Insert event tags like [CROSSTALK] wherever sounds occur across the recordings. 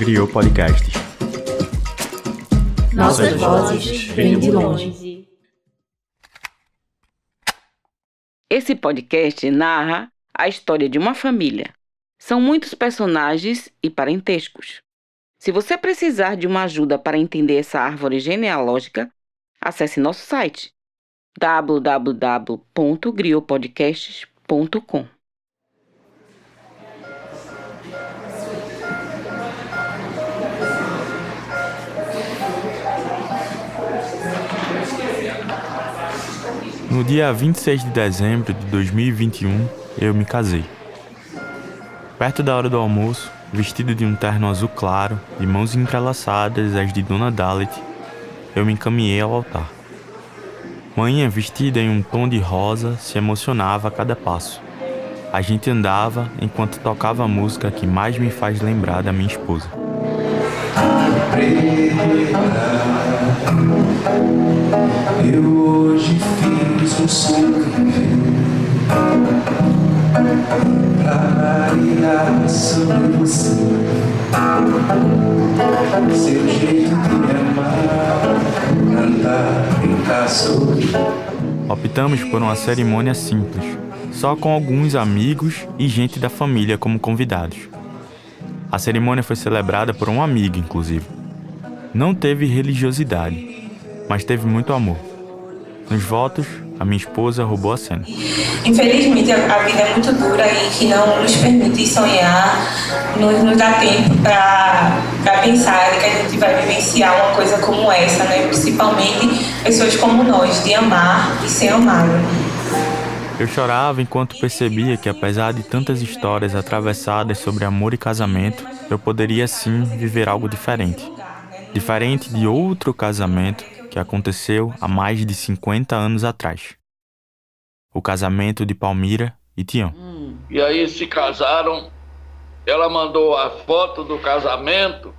Griot Podcasts. Nossas vozes vêm de longe. Esse podcast narra a história de uma família. São muitos personagens e parentescos. Se você precisar de uma ajuda para entender essa árvore genealógica, acesse nosso site www.griopodcasts.com. No dia 26 de dezembro de 2021, eu me casei. Perto da hora do almoço, vestido de um terno azul claro, de mãos entrelaçadas as de Dona Dalit, eu me encaminhei ao altar. Mãinha, vestida em um tom de rosa, se emocionava a cada passo. A gente andava enquanto tocava a música que mais me faz lembrar da minha esposa. Eu hoje fiz um sonho Pra variar sobre você Seu jeito de amar Cantar, brincar, sorrir Optamos por uma cerimônia simples, só com alguns amigos e gente da família como convidados. A cerimônia foi celebrada por um amigo, inclusive. Não teve religiosidade, mas teve muito amor. Nos votos, a minha esposa roubou a cena. Infelizmente, a vida é muito dura e que não nos permite sonhar, não nos dá tempo para pensar que a gente vai vivenciar uma coisa como essa, né? principalmente pessoas como nós, de amar e ser amado. Eu chorava enquanto percebia que, apesar de tantas histórias atravessadas sobre amor e casamento, eu poderia sim viver algo diferente. Diferente de outro casamento que aconteceu há mais de 50 anos atrás. O casamento de Palmira e Tião. E aí se casaram. Ela mandou a foto do casamento.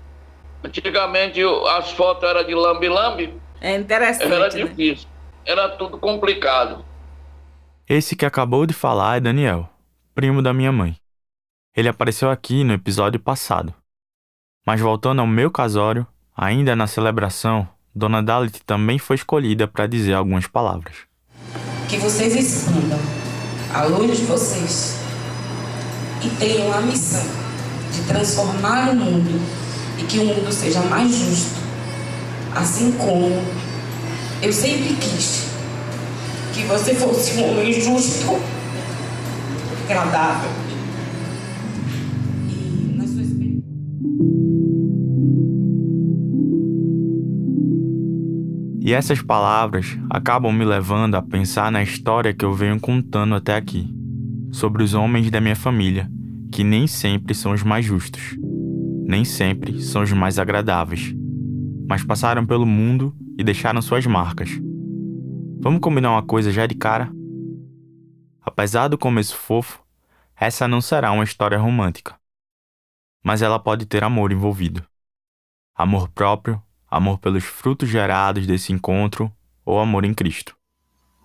Antigamente o- as fotos eram de lambe-lambe. É interessante. Era né? difícil. Era tudo complicado. Esse que acabou de falar é Daniel, primo da minha mãe. Ele apareceu aqui no episódio passado. Mas voltando ao meu casório, ainda na celebração, Dona Dalit também foi escolhida para dizer algumas palavras. Que vocês escondam a luz de vocês e tenham a missão de transformar o mundo e que o mundo seja mais justo. Assim como eu sempre quis que você fosse um homem justo, agradável. E essas palavras acabam me levando a pensar na história que eu venho contando até aqui, sobre os homens da minha família, que nem sempre são os mais justos, nem sempre são os mais agradáveis, mas passaram pelo mundo e deixaram suas marcas. Vamos combinar uma coisa já de cara? Apesar do começo fofo, essa não será uma história romântica, mas ela pode ter amor envolvido. Amor próprio amor pelos frutos gerados desse encontro ou amor em Cristo.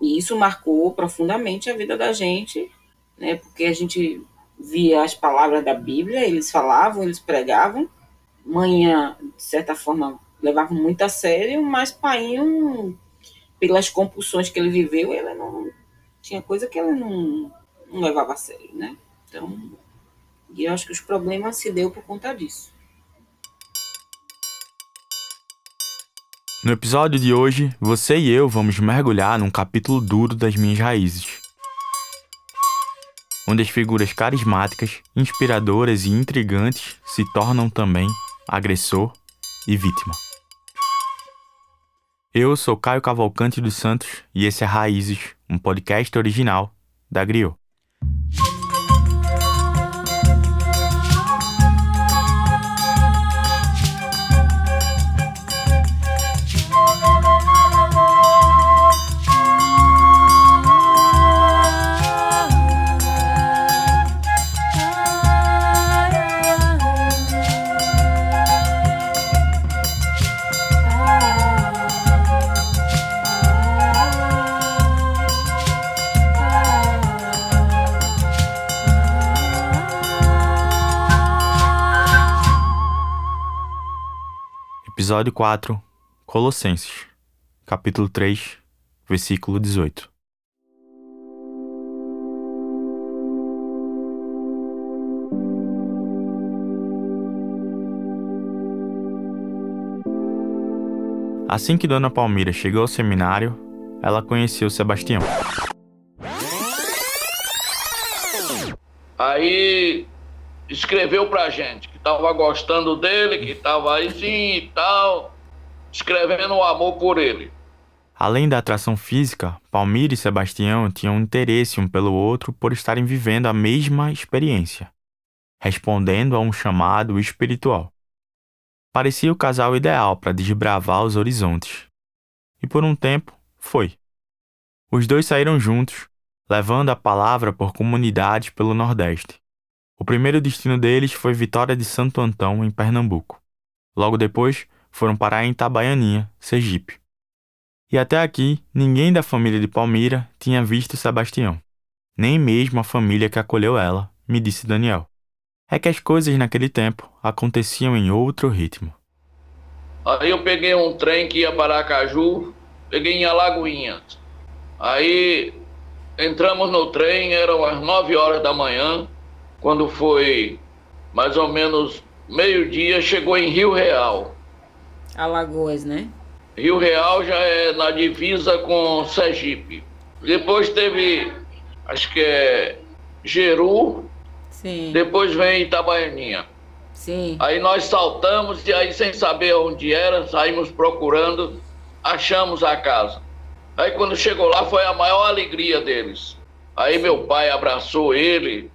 E isso marcou profundamente a vida da gente, né? Porque a gente via as palavras da Bíblia, eles falavam, eles pregavam. Manhã, de certa forma, levava muito a sério, mas Painho, pelas compulsões que ele viveu, ele não tinha coisa que ele não, não levava a sério, né? Então, e eu acho que os problemas se deu por conta disso. No episódio de hoje, você e eu vamos mergulhar num capítulo duro das minhas raízes. Onde as figuras carismáticas, inspiradoras e intrigantes se tornam também agressor e vítima. Eu sou Caio Cavalcante dos Santos e esse é Raízes, um podcast original da Griot. Episódio 4 Colossenses, capítulo 3, versículo 18. Assim que Dona Palmira chegou ao seminário, ela conheceu Sebastião. Aí escreveu pra gente que tava gostando dele, que tava aí sim e tal, escrevendo o amor por ele. Além da atração física, Palmira e Sebastião tinham interesse um pelo outro por estarem vivendo a mesma experiência, respondendo a um chamado espiritual. Parecia o casal ideal para desbravar os horizontes. E por um tempo, foi. Os dois saíram juntos, levando a palavra por comunidades pelo Nordeste. O primeiro destino deles foi Vitória de Santo Antão, em Pernambuco. Logo depois, foram parar em Itabaianinha, Sergipe. E até aqui, ninguém da família de Palmira tinha visto Sebastião. Nem mesmo a família que acolheu ela, me disse Daniel é que as coisas naquele tempo aconteciam em outro ritmo. Aí eu peguei um trem que ia para Aracaju, peguei em Alagoinhas. Aí entramos no trem, eram as 9 horas da manhã, quando foi mais ou menos meio-dia, chegou em Rio Real. Alagoas, né? Rio Real já é na divisa com Sergipe. Depois teve, acho que é Jeru, Sim. depois vem Itabaianinha. Sim. Aí nós saltamos e aí sem saber onde era, saímos procurando, achamos a casa. Aí quando chegou lá foi a maior alegria deles. Aí meu pai abraçou ele,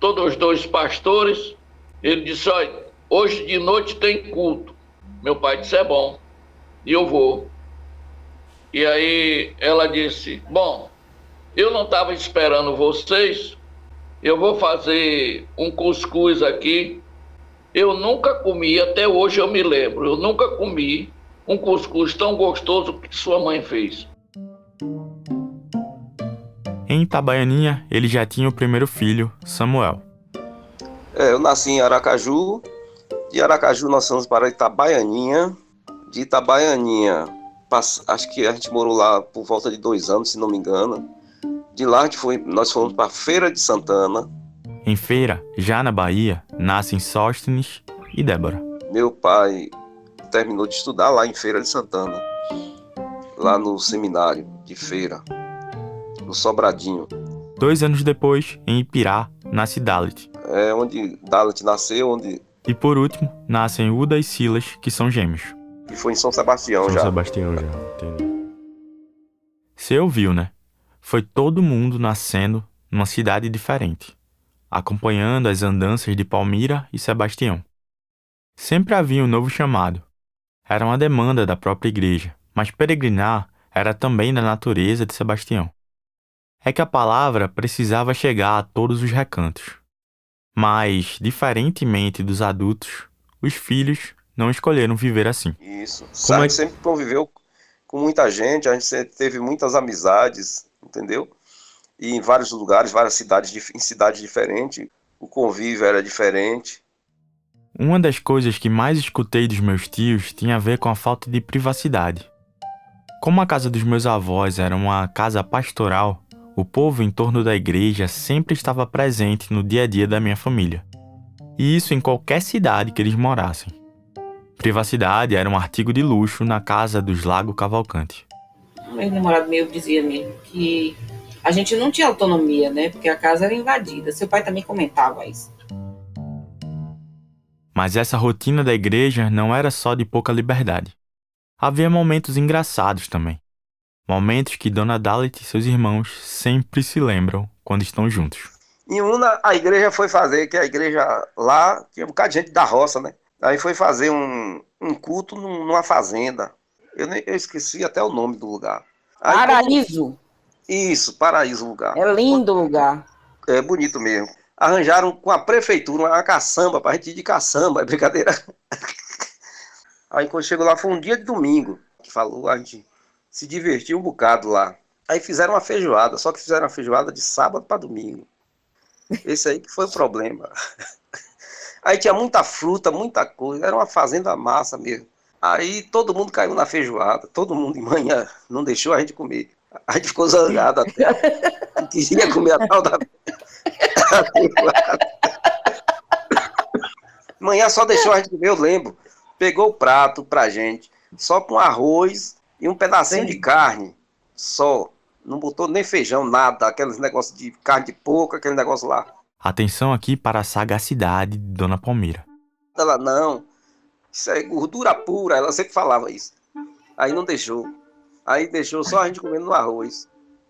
todos os dois pastores. Ele disse: Olha, hoje de noite tem culto. Meu pai disse: É bom, e eu vou. E aí ela disse: Bom, eu não estava esperando vocês, eu vou fazer um cuscuz aqui. Eu nunca comi, até hoje eu me lembro, eu nunca comi um cuscuz tão gostoso que sua mãe fez. Em Itabaianinha, ele já tinha o primeiro filho, Samuel. É, eu nasci em Aracaju. De Aracaju nós fomos para Itabaianinha. De Itabaianinha, acho que a gente morou lá por volta de dois anos, se não me engano. De lá a gente foi, nós fomos para Feira de Santana. Em Feira, já na Bahia, nascem Sóstenes e Débora. Meu pai terminou de estudar lá em Feira de Santana, lá no seminário de Feira, Sobradinho. Dois anos depois, em Ipirá, nasce Dalit. É onde Dalit nasceu, onde E por último, nascem Uda e Silas, que são gêmeos. e foi em São Sebastião já. Sebastião já, entendi. Você ouviu, né? Foi todo mundo nascendo numa cidade diferente, acompanhando as andanças de Palmira e Sebastião. Sempre havia um novo chamado. Era uma demanda da própria igreja, mas peregrinar era também da natureza de Sebastião. É que a palavra precisava chegar a todos os recantos. Mas, diferentemente dos adultos, os filhos não escolheram viver assim. Isso. Como a é gente que- sempre conviveu com muita gente, a gente sempre teve muitas amizades, entendeu? E em vários lugares, várias cidades, em cidades diferentes, o convívio era diferente. Uma das coisas que mais escutei dos meus tios tinha a ver com a falta de privacidade. Como a casa dos meus avós era uma casa pastoral, o povo em torno da igreja sempre estava presente no dia a dia da minha família. E isso em qualquer cidade que eles morassem. Privacidade era um artigo de luxo na casa dos Lago Cavalcante. Meu namorado meu dizia mesmo que a gente não tinha autonomia, né? Porque a casa era invadida. Seu pai também comentava isso. Mas essa rotina da igreja não era só de pouca liberdade. Havia momentos engraçados também. Momentos que Dona Dalit e seus irmãos sempre se lembram quando estão juntos. Em uma, a igreja foi fazer, que a igreja lá tinha um bocado de gente da roça, né? Aí foi fazer um, um culto num- numa fazenda. Eu, nem, eu esqueci até o nome do lugar. Aí, Paraíso. Isso, Paraíso o lugar. É lindo o lugar. É bonito mesmo. Arranjaram com a prefeitura uma caçamba pra gente ir de caçamba, [LAUGHS] é brincadeira. Aí quando chegou lá foi um dia de domingo. Que falou, a gente se divertiu um bocado lá. Aí fizeram uma feijoada, só que fizeram feijoada de sábado para domingo. Esse aí que foi o problema. [LAUGHS] Aí tinha muita fruta, muita coisa, era uma fazenda massa mesmo. Aí todo mundo caiu na feijoada, todo mundo de manhã não deixou a gente comer. A gente ficou zangado até. Não queria comer a tal da. [LAUGHS] Manhã só deixou a gente comer, eu lembro. Pegou o prato pra gente, só com arroz e um pedacinho de carne, só. Não botou nem feijão, nada, aqueles negócios de carne de porco, aquele negócio lá. Atenção aqui para a sagacidade de Dona Palmira. Ela, não, isso é gordura pura, ela sempre falava isso. Aí não deixou. Aí deixou só a gente comendo no arroz.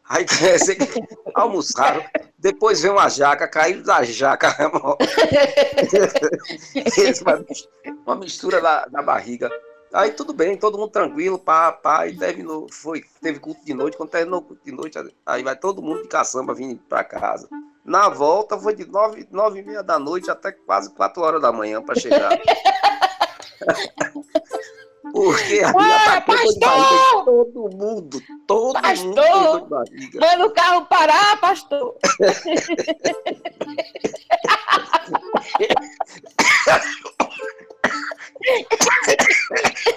Aí [LAUGHS] almoçaram, depois veio uma jaca, caiu da jaca. [LAUGHS] [LAUGHS] uma mistura na, na barriga. Aí tudo bem, todo mundo tranquilo, pá, pá, e terminou, foi, teve culto de noite, quando terminou o culto de noite, aí vai todo mundo de caçamba vindo para casa. Na volta foi de nove, nove e meia da noite até quase quatro horas da manhã para chegar. [LAUGHS] Porque a Ué, pastor! todo mundo, todo Pastor! mundo barriga. Manda o carro parar, pastor. [LAUGHS]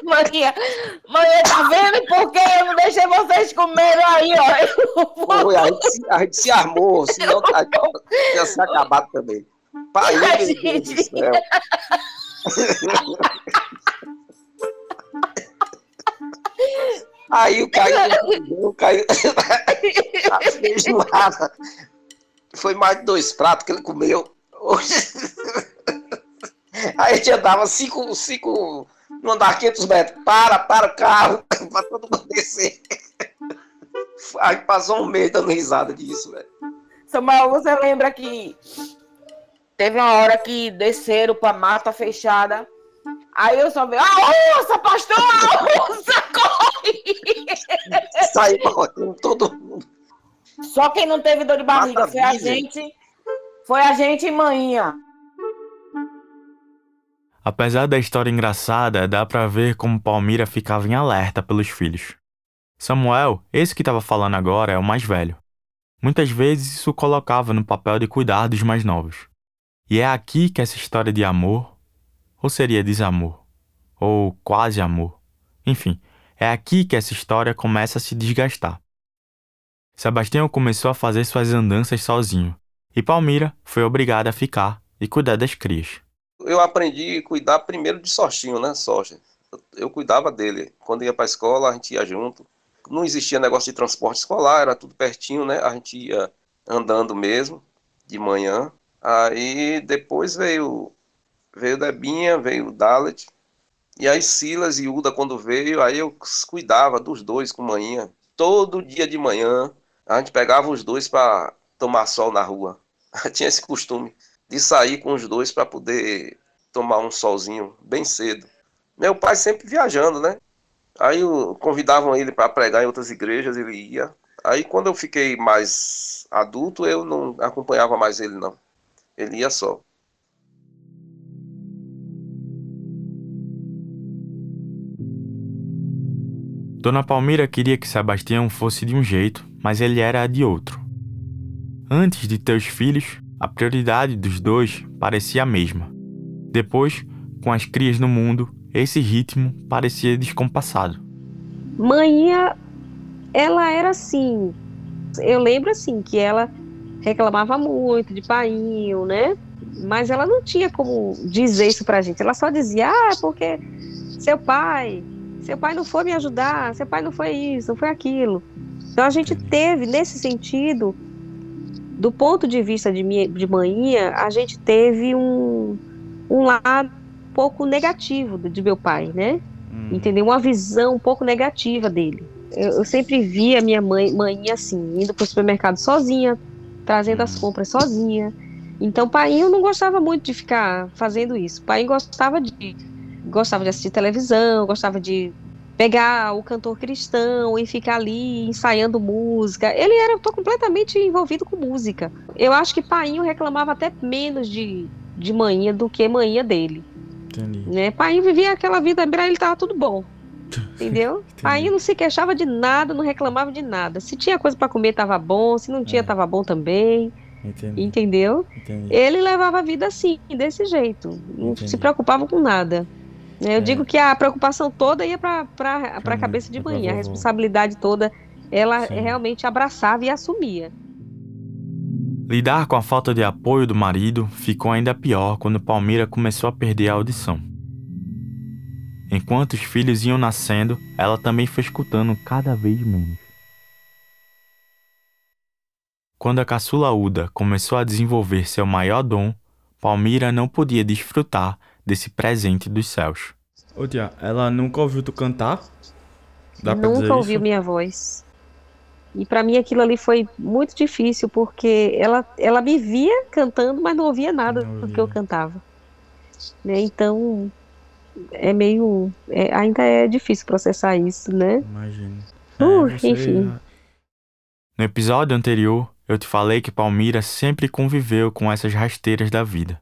Maria, Maria, tá vendo por que eu não deixei vocês comerem aí, ó? A, gente, se- a gente se armou, senão a gente tinha se acabado também. Pai, meu Deus do céu. Aí o Caio, o Caio, [LAUGHS] a feijoada, foi mais de dois pratos que ele comeu. Aí a gente andava cinco, cinco, não andava 500 metros, para, para o carro, [LAUGHS] para todo mundo descer. Aí passou um mês dando risada disso, velho. Samuel, você lembra que teve uma hora que desceram pra mata fechada. Aí eu só vi, a onça, pastor, a onça, corre! [LAUGHS] Saiu correndo todo mundo. Só quem não teve dor de barriga Mata foi a gente, foi a gente e manhã. Apesar da história engraçada, dá pra ver como Palmira ficava em alerta pelos filhos. Samuel, esse que estava falando agora, é o mais velho. Muitas vezes isso colocava no papel de cuidar dos mais novos. E é aqui que essa história de amor, ou seria desamor, ou quase amor, enfim, é aqui que essa história começa a se desgastar. Sebastião começou a fazer suas andanças sozinho, e Palmira foi obrigada a ficar e cuidar das crias. Eu aprendi a cuidar primeiro de Sortinho, né? Sorte. Eu, cuidava dele. Quando ia para a escola, a gente ia junto. Não existia negócio de transporte escolar, era tudo pertinho, né? A gente ia andando mesmo, de manhã. Aí depois veio veio Debinha, veio Dalet. E aí Silas e Uda, quando veio, aí eu cuidava dos dois com manhã. Todo dia de manhã, a gente pegava os dois para tomar sol na rua. [LAUGHS] Tinha esse costume de sair com os dois para poder tomar um solzinho bem cedo. Meu pai sempre viajando, né? Aí convidavam ele para pregar em outras igrejas, ele ia. Aí quando eu fiquei mais adulto, eu não acompanhava mais ele não. Ele ia só. Dona Palmira queria que Sebastião fosse de um jeito, mas ele era de outro. Antes de ter os filhos, a prioridade dos dois parecia a mesma. Depois, com as crias no mundo, esse ritmo parecia descompassado. Manhã, ela era assim. Eu lembro assim que ela reclamava muito de painho, né? Mas ela não tinha como dizer isso pra gente. Ela só dizia: "Ah, porque seu pai, seu pai não foi me ajudar, seu pai não foi isso, não foi aquilo". Então a gente teve nesse sentido do ponto de vista de, minha, de manhã, a gente teve um, um lado um pouco negativo de meu pai, né? entendeu? Uma visão um pouco negativa dele. Eu, eu sempre vi a minha mãe, mãe assim, indo para o supermercado sozinha, trazendo as compras sozinha. Então, pai, eu não gostava muito de ficar fazendo isso. Pai gostava de gostava de assistir televisão, gostava de pegar o cantor cristão e ficar ali ensaiando música. Ele era completamente envolvido com música. Eu acho que Painho reclamava até menos de, de manhã do que manhã dele Entendi. né? Painho vivia aquela vida, pra ele tava tudo bom. [LAUGHS] Entendeu? Painho não se queixava de nada, não reclamava de nada. Se tinha coisa pra comer, tava bom. Se não tinha, É. tava bom também. Entendi. Entendeu? Entendi. Ele levava a vida assim, desse jeito. Não se preocupava com nada. Eu é. digo que a preocupação toda ia para a cabeça de mãe, a responsabilidade toda ela Sim. realmente abraçava e assumia. Lidar com a falta de apoio do marido ficou ainda pior quando Palmira começou a perder a audição. Enquanto os filhos iam nascendo, ela também foi escutando cada vez menos. Quando a caçula Uda começou a desenvolver seu maior dom, Palmira não podia desfrutar desse presente dos céus. Ô tia, ela nunca ouviu tu cantar? Dá nunca ouviu isso? minha voz. E para mim aquilo ali foi muito difícil, porque ela, ela me via cantando, mas não ouvia nada não ouvia. do que eu cantava. Né? Então, é meio. É, ainda é difícil processar isso, né? Imagino. Uh, é, enfim. No episódio anterior, eu te falei que Palmira sempre conviveu com essas rasteiras da vida.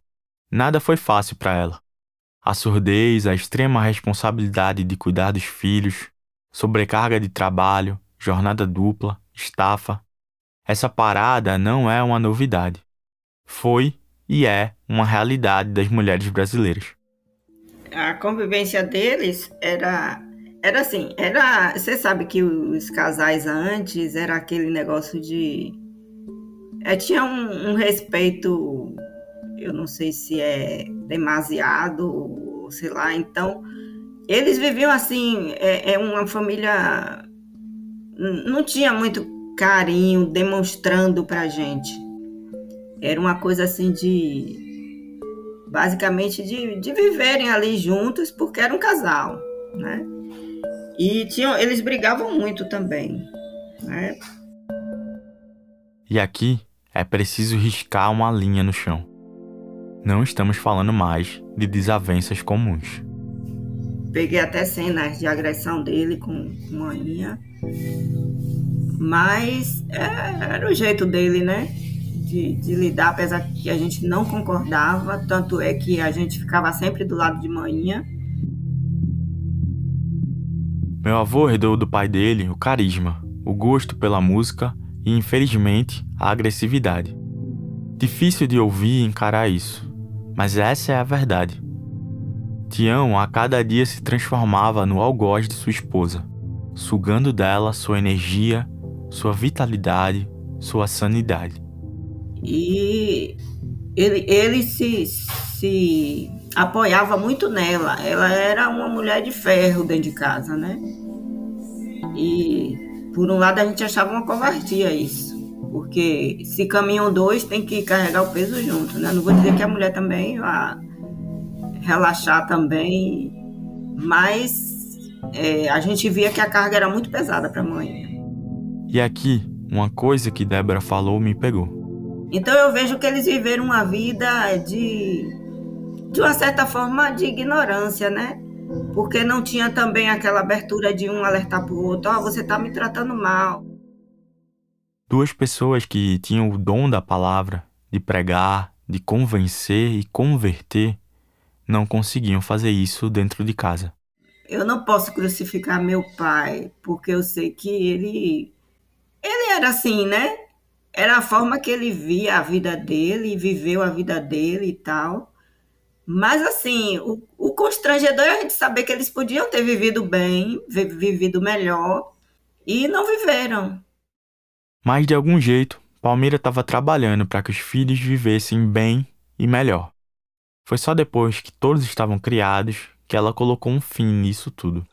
Nada foi fácil para ela. A surdez, a extrema responsabilidade de cuidar dos filhos, sobrecarga de trabalho, jornada dupla, estafa. Essa parada não é uma novidade. Foi e é uma realidade das mulheres brasileiras. A convivência deles era era assim, era, você sabe que os casais antes era aquele negócio de é, tinha um, um respeito, eu não sei se é demasiado, sei lá, então eles viviam assim, é, é uma família não tinha muito carinho demonstrando pra gente. Era uma coisa assim de. Basicamente de, de viverem ali juntos porque era um casal, né? E tinham, eles brigavam muito também, né? E aqui é preciso riscar uma linha no chão. Não estamos falando mais de desavenças comuns. Peguei até cenas de agressão dele com, manhinha. Mas é, era o jeito dele, né? De, de, lidar, apesar que a gente não concordava. Tanto é que a gente ficava sempre do lado de manhinha. Meu avô herdou do pai dele o carisma, o gosto pela música e, infelizmente, a agressividade. Difícil de ouvir e encarar isso, mas essa é a verdade. Tião a cada dia se transformava no algoz de sua esposa, sugando dela sua energia, sua vitalidade, sua sanidade. E ele, ele se, se apoiava muito nela. Ela era uma mulher de ferro dentro de casa, né? E por um lado a gente achava uma covardia isso. Porque se caminham dois, tem que carregar o peso junto, né? Não vou dizer que a mulher também vá relaxar também, mas é, a gente via que a carga era muito pesada para a mãe. E aqui, uma coisa que Débora falou me pegou. Então eu vejo que eles viveram uma vida de, de uma certa forma, de ignorância, né? Porque não tinha também aquela abertura de um alertar para o outro: Ó, oh, você está me tratando mal. Duas pessoas que tinham o dom da palavra, de pregar, de convencer e converter, não conseguiam fazer isso dentro de casa. Eu não posso crucificar meu pai, porque eu sei que ele ele era assim, né? Era a forma que ele via a vida dele, viveu a vida dele e tal. Mas assim, o, o constrangedor é a gente saber que eles podiam ter vivido bem, vivido melhor, e não viveram. Mas de algum jeito, Palmeira estava trabalhando para que os filhos vivessem bem e melhor. Foi só depois que todos estavam criados que ela colocou um fim nisso tudo.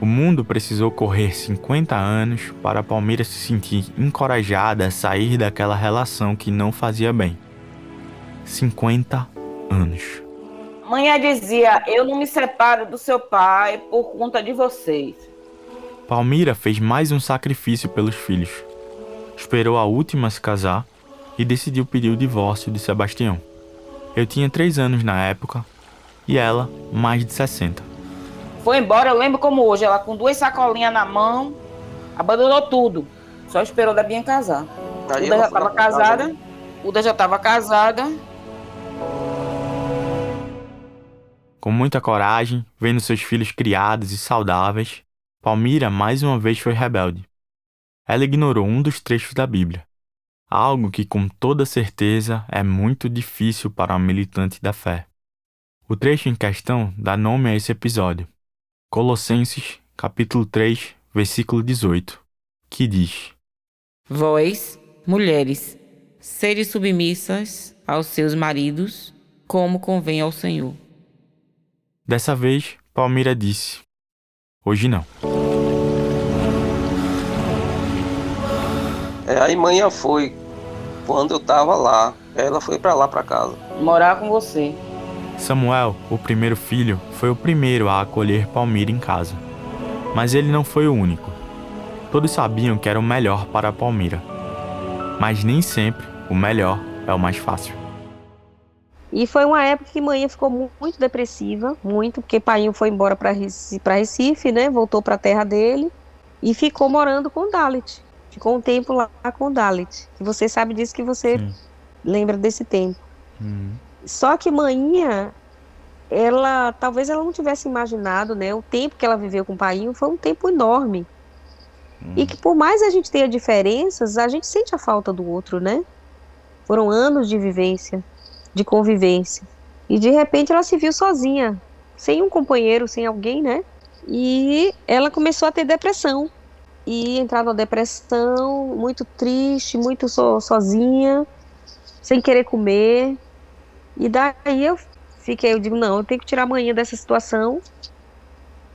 O mundo precisou correr 50 anos para Palmeira se sentir encorajada a sair daquela relação que não fazia bem. 50 anos. Mãe dizia: Eu não me separo do seu pai por conta de vocês. Palmira fez mais um sacrifício pelos filhos. Esperou a última se casar e decidiu pedir o divórcio de Sebastião. Eu tinha três anos na época e ela mais de 60. Foi embora, eu lembro como hoje, ela com duas sacolinhas na mão, abandonou tudo. Só esperou da Binha casar. Uda já estava casada. Uda já estava casada. Com muita coragem, vendo seus filhos criados e saudáveis, Palmira mais uma vez foi rebelde. ela ignorou um dos trechos da Bíblia, algo que com toda certeza é muito difícil para um militante da fé. O trecho em questão dá nome a esse episódio, Colossenses, capítulo 3, versículo 18, que diz: Vós, mulheres, sede submissas aos seus maridos, como convém ao Senhor. Dessa vez, Palmira disse: Hoje não. É, aí manhã foi, quando eu tava lá, ela foi pra lá pra casa. Morar com você. Samuel, o primeiro filho, foi o primeiro a acolher Palmira em casa. Mas ele não foi o único. Todos sabiam que era o melhor para Palmira. Mas nem sempre o melhor é o mais fácil. E foi uma época que manhã ficou mu- muito depressiva, muito, porque Painho foi embora para Recife, né? Voltou para a terra dele e ficou morando com o Dalit. Ficou um tempo lá com o Dalit. E você sabe disso que você Sim. lembra desse tempo. Uhum. Só que manhã, ela talvez ela não tivesse imaginado, né? O tempo que ela viveu com o Painho foi um tempo enorme. E que por mais a gente tenha diferenças, a gente sente a falta do outro, né? Foram anos de vivência, de convivência. E de repente ela se viu sozinha, sem um companheiro, sem alguém, né? E ela começou a ter depressão. E entrar numa depressão, muito triste, muito so- sozinha, sem querer comer. E daí eu fiquei, eu digo, não, eu tenho que tirar a manhã dessa situação.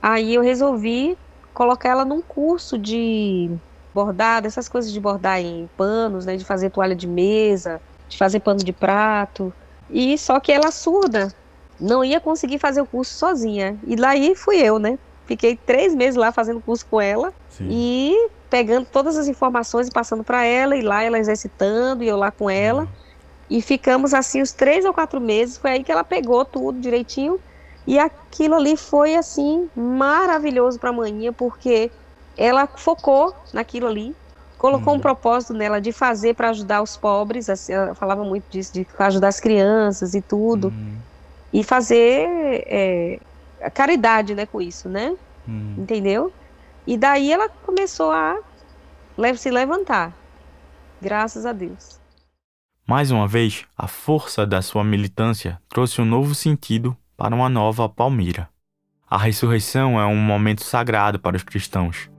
Aí eu resolvi colocar ela num curso de bordado, essas coisas de bordar em panos, né, de fazer toalha de mesa, de fazer pano de prato. E só que ela surda, não ia conseguir fazer o curso sozinha. E lá aí fui eu, né? Fiquei três meses lá fazendo curso com ela Sim. e pegando todas as informações e passando para ela, e lá ela exercitando, e eu lá com ela. E ficamos assim os três ou quatro meses. Foi aí que ela pegou tudo direitinho. E aquilo ali foi assim maravilhoso para a manhã, porque ela focou naquilo ali, colocou um propósito nela de fazer para ajudar os pobres. Assim, ela falava muito disso, de ajudar as crianças e tudo, Uhum. e fazer é, caridade, né, com isso, né? Uhum. Entendeu? E daí ela começou a se levantar. Graças a Deus. Mais uma vez, a força da sua militância trouxe um novo sentido para uma nova Palmira. A ressurreição é um momento sagrado para os cristãos,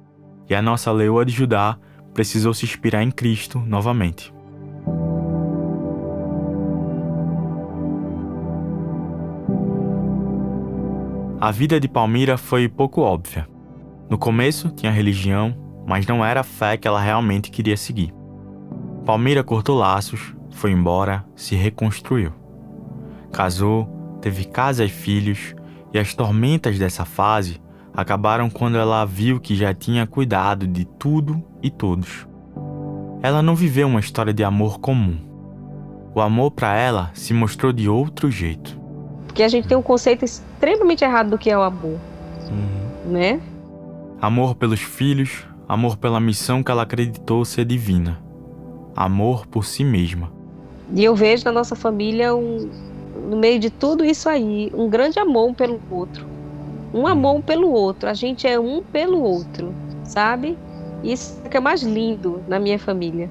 e a nossa leoa de Judá precisou se inspirar em Cristo novamente. A vida de Palmira foi pouco óbvia. No começo tinha religião, mas não era a fé que ela realmente queria seguir. Palmira cortou laços, foi embora, se reconstruiu. Casou, teve casa e filhos, e as tormentas dessa fase acabaram quando ela viu que já tinha cuidado de tudo e todos. Ela não viveu uma história de amor comum. O amor para ela se mostrou de outro jeito. Porque a gente tem um conceito extremamente errado do que é o amor, né? Amor pelos filhos, amor pela missão que ela acreditou ser divina. Amor por si mesma. E eu vejo na nossa família, um, no meio de tudo isso aí, um grande amor um pelo outro. Um amor pelo outro. A gente é um pelo outro, sabe? Isso é que é mais lindo na minha família.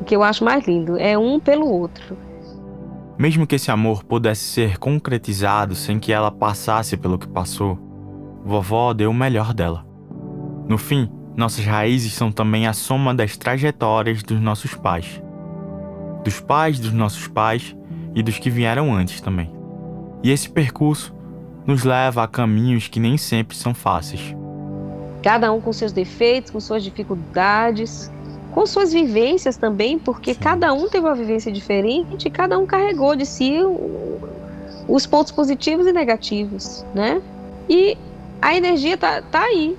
O que eu acho mais lindo é um pelo outro. Mesmo que esse amor pudesse ser concretizado sem que ela passasse pelo que passou, vovó deu o melhor dela. No fim, nossas raízes são também a soma das trajetórias dos nossos pais. Dos pais dos nossos pais e dos que vieram antes também. E esse percurso nos leva a caminhos que nem sempre são fáceis. Cada um com seus defeitos, com suas dificuldades, com suas vivências também, porque cada um teve uma vivência diferente e cada um carregou de si os pontos positivos e negativos, né? E a energia tá, tá aí.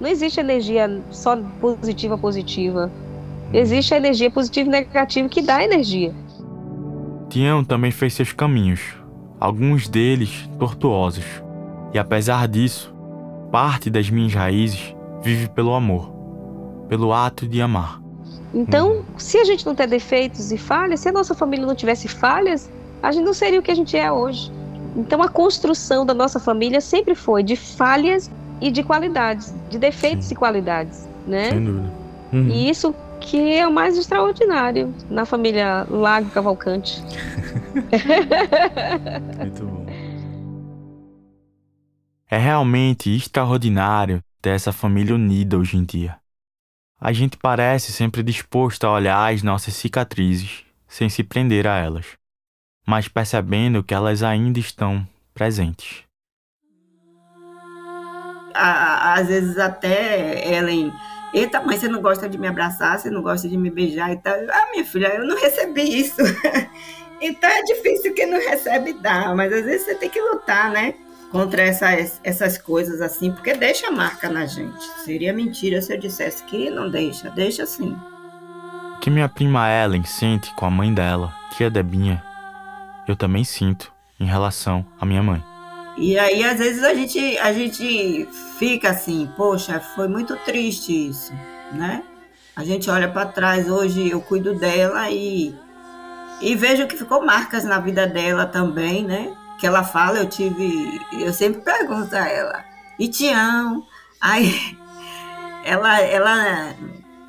Não existe energia só positiva positiva. Existe a energia positiva e negativa que dá energia. Tião também fez seus caminhos, alguns deles tortuosos. E apesar disso, parte das minhas raízes vive pelo amor, pelo ato de amar. Então, se a gente não ter defeitos e falhas, se a nossa família não tivesse falhas, a gente não seria o que a gente é hoje. Então, a construção da nossa família sempre foi de falhas e de qualidades, de defeitos e qualidades, né? Sem dúvida. Uhum. E isso que é o mais extraordinário na família Lago Cavalcante. [LAUGHS] Muito bom. É realmente extraordinário ter essa família unida hoje em dia. A gente parece sempre disposto a olhar as nossas cicatrizes sem se prender a elas, mas percebendo que elas ainda estão presentes. À- Às vezes até Ellen, eita, mãe, você não gosta de me abraçar, você não gosta de me beijar e tal. Ah, minha filha, eu não recebi isso. [LAUGHS] então é difícil quem não recebe dar, mas às vezes você tem que lutar, né? Contra essas, essas coisas assim, porque deixa marca na gente. Seria mentira se eu dissesse que não deixa, deixa sim. Que minha prima Ellen sente com a mãe dela, tia Debinha, eu também sinto em relação à minha mãe. E aí, às vezes, a gente, a gente fica assim, poxa, foi muito triste isso, né? A gente olha para trás, hoje eu cuido dela e, e vejo que ficou marcas na vida dela também, né? Que ela fala, eu tive. Eu sempre pergunto a ela, e Tião? Aí [LAUGHS] ela, ela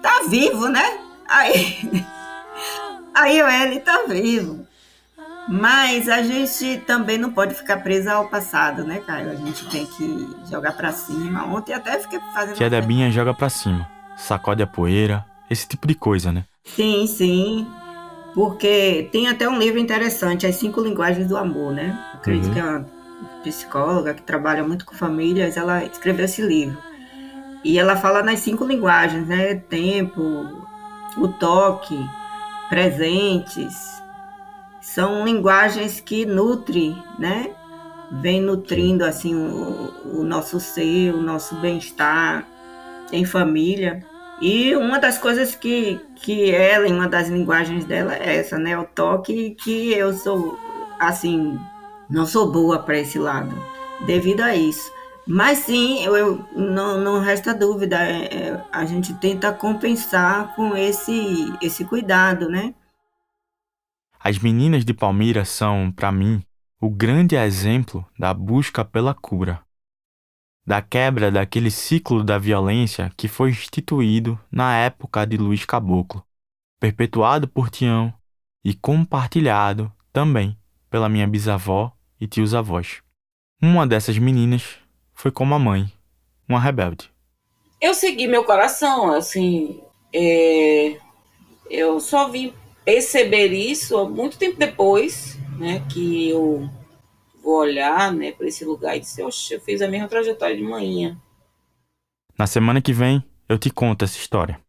tá vivo, né? Aí, [LAUGHS] aí o Eli tá vivo. Mas a gente também não pode ficar presa ao passado, né, Caio? A gente tem que jogar pra cima. Ontem até fiquei fazendo. Tia Debinha joga pra cima, sacode a poeira, esse tipo de coisa, né? Sim, sim. Porque tem até um livro interessante, As Cinco Linguagens do Amor, né? Acredito Uhum. que é uma psicóloga que trabalha muito com famílias, ela escreveu esse livro. E ela fala nas cinco linguagens, né? Tempo, o toque, presentes. São linguagens que nutrem, né? Vem nutrindo, assim, o, o nosso ser, o nosso bem-estar em família. E uma das coisas que, que ela, uma das linguagens dela, é essa, né? O toque que eu sou, assim, não sou boa para esse lado, devido a isso. Mas sim, eu, eu- não, não resta dúvida, é- é, a gente tenta compensar com esse, esse cuidado, né? As meninas de Palmira são, pra mim, o grande exemplo da busca pela cura, da quebra daquele ciclo da violência que foi instituído na época de Luiz Caboclo, perpetuado por Tião e compartilhado também pela minha bisavó e tios avós. Uma dessas meninas foi como a mãe, uma rebelde. Eu segui meu coração, assim, é, eu só vim perceber isso muito tempo depois, né, que eu vou olhar, né, para esse lugar e dizer, oxe, eu fiz a mesma trajetória de manhã. Na semana que vem eu te conto essa história.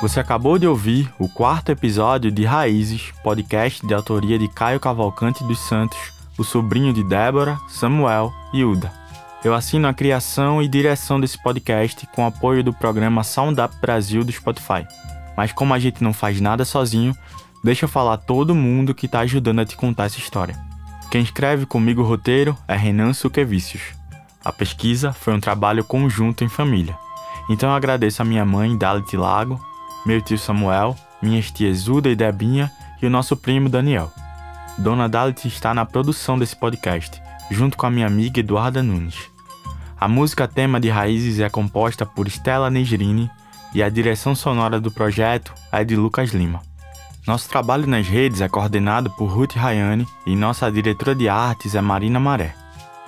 Você acabou de ouvir o quarto episódio de Raízes, podcast de autoria de Caio Cavalcante dos Santos, o sobrinho de Débora, Samuel e Uda. Eu assino a criação e direção desse podcast com apoio do programa Sound Up Brasil do Spotify. Mas como a gente não faz nada sozinho, deixa eu falar todo mundo que está ajudando a te contar essa história. Quem escreve comigo o roteiro é Renan Suquevicius. A pesquisa foi um trabalho conjunto em família. Então eu agradeço a minha mãe, Dalit Lago, meu tio Samuel, minhas tias Uda e Debinha e o nosso primo Daniel. Dona Dalit está na produção desse podcast, junto com a minha amiga Eduarda Nunes. A música tema de Raízes é composta por Stella Negrini e a direção sonora do projeto é de Lucas Lima. Nosso trabalho nas redes é coordenado por Ruth Rayane e nossa diretora de artes é Marina Maré.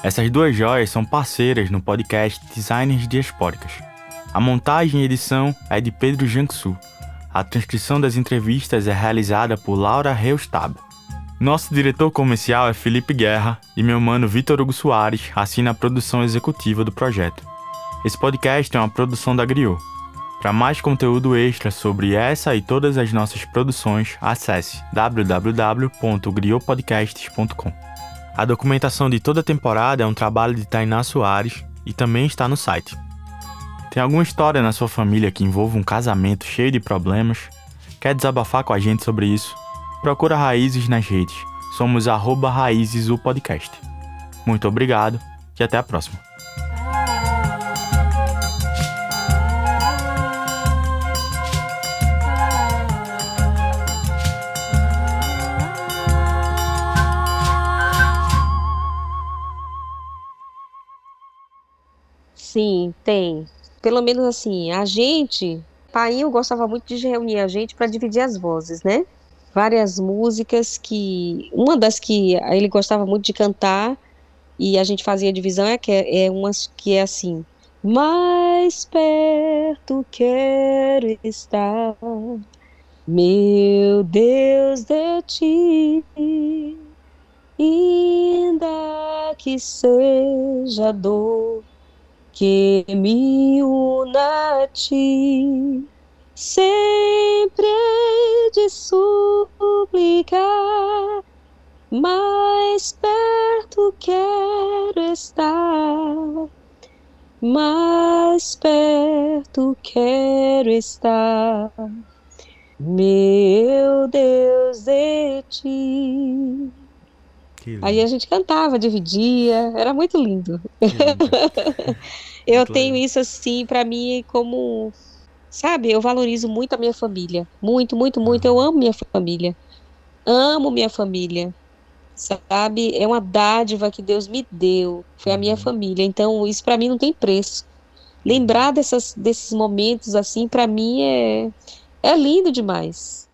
Essas duas joias são parceiras no podcast Designers Diaspóricas. A montagem e edição é de Pedro Janksu. A transcrição das entrevistas é realizada por Laura Reustab. Nosso diretor comercial é Felipe Guerra e meu mano Vitor Hugo Soares assina a produção executiva do projeto. Esse podcast é uma produção da Griot. Para mais conteúdo extra sobre essa e todas as nossas produções, acesse www.griotpodcasts.com. A documentação de toda a temporada é um trabalho de Tainá Soares e também está no site. Tem alguma história na sua família que envolva um casamento cheio de problemas? Quer desabafar com a gente sobre isso? Procura Raízes nas redes. Somos arroba Raízes o podcast. Muito obrigado e até a próxima. Sim, tem. Pelo menos assim, a gente, pai eu gostava muito de reunir a gente para dividir as vozes, né? Várias músicas que, uma das que ele gostava muito de cantar e a gente fazia divisão é que é, é umas que é assim: mais perto quero estar, meu Deus de ti, ainda que seja dor que me una a ti, sempre de suplicar, mais perto quero estar mais perto quero estar, meu Deus de ti. Aí a gente cantava, dividia, era muito lindo. [LAUGHS] eu muito tenho legal. isso assim para mim como, sabe, eu valorizo muito a minha família, muito, muito, muito. Eu amo minha família, amo minha família sabe? É uma dádiva que Deus me deu, foi a minha uhum. família. Então, isso para mim não tem preço. Lembrar dessas, desses momentos assim, para mim é, é lindo demais.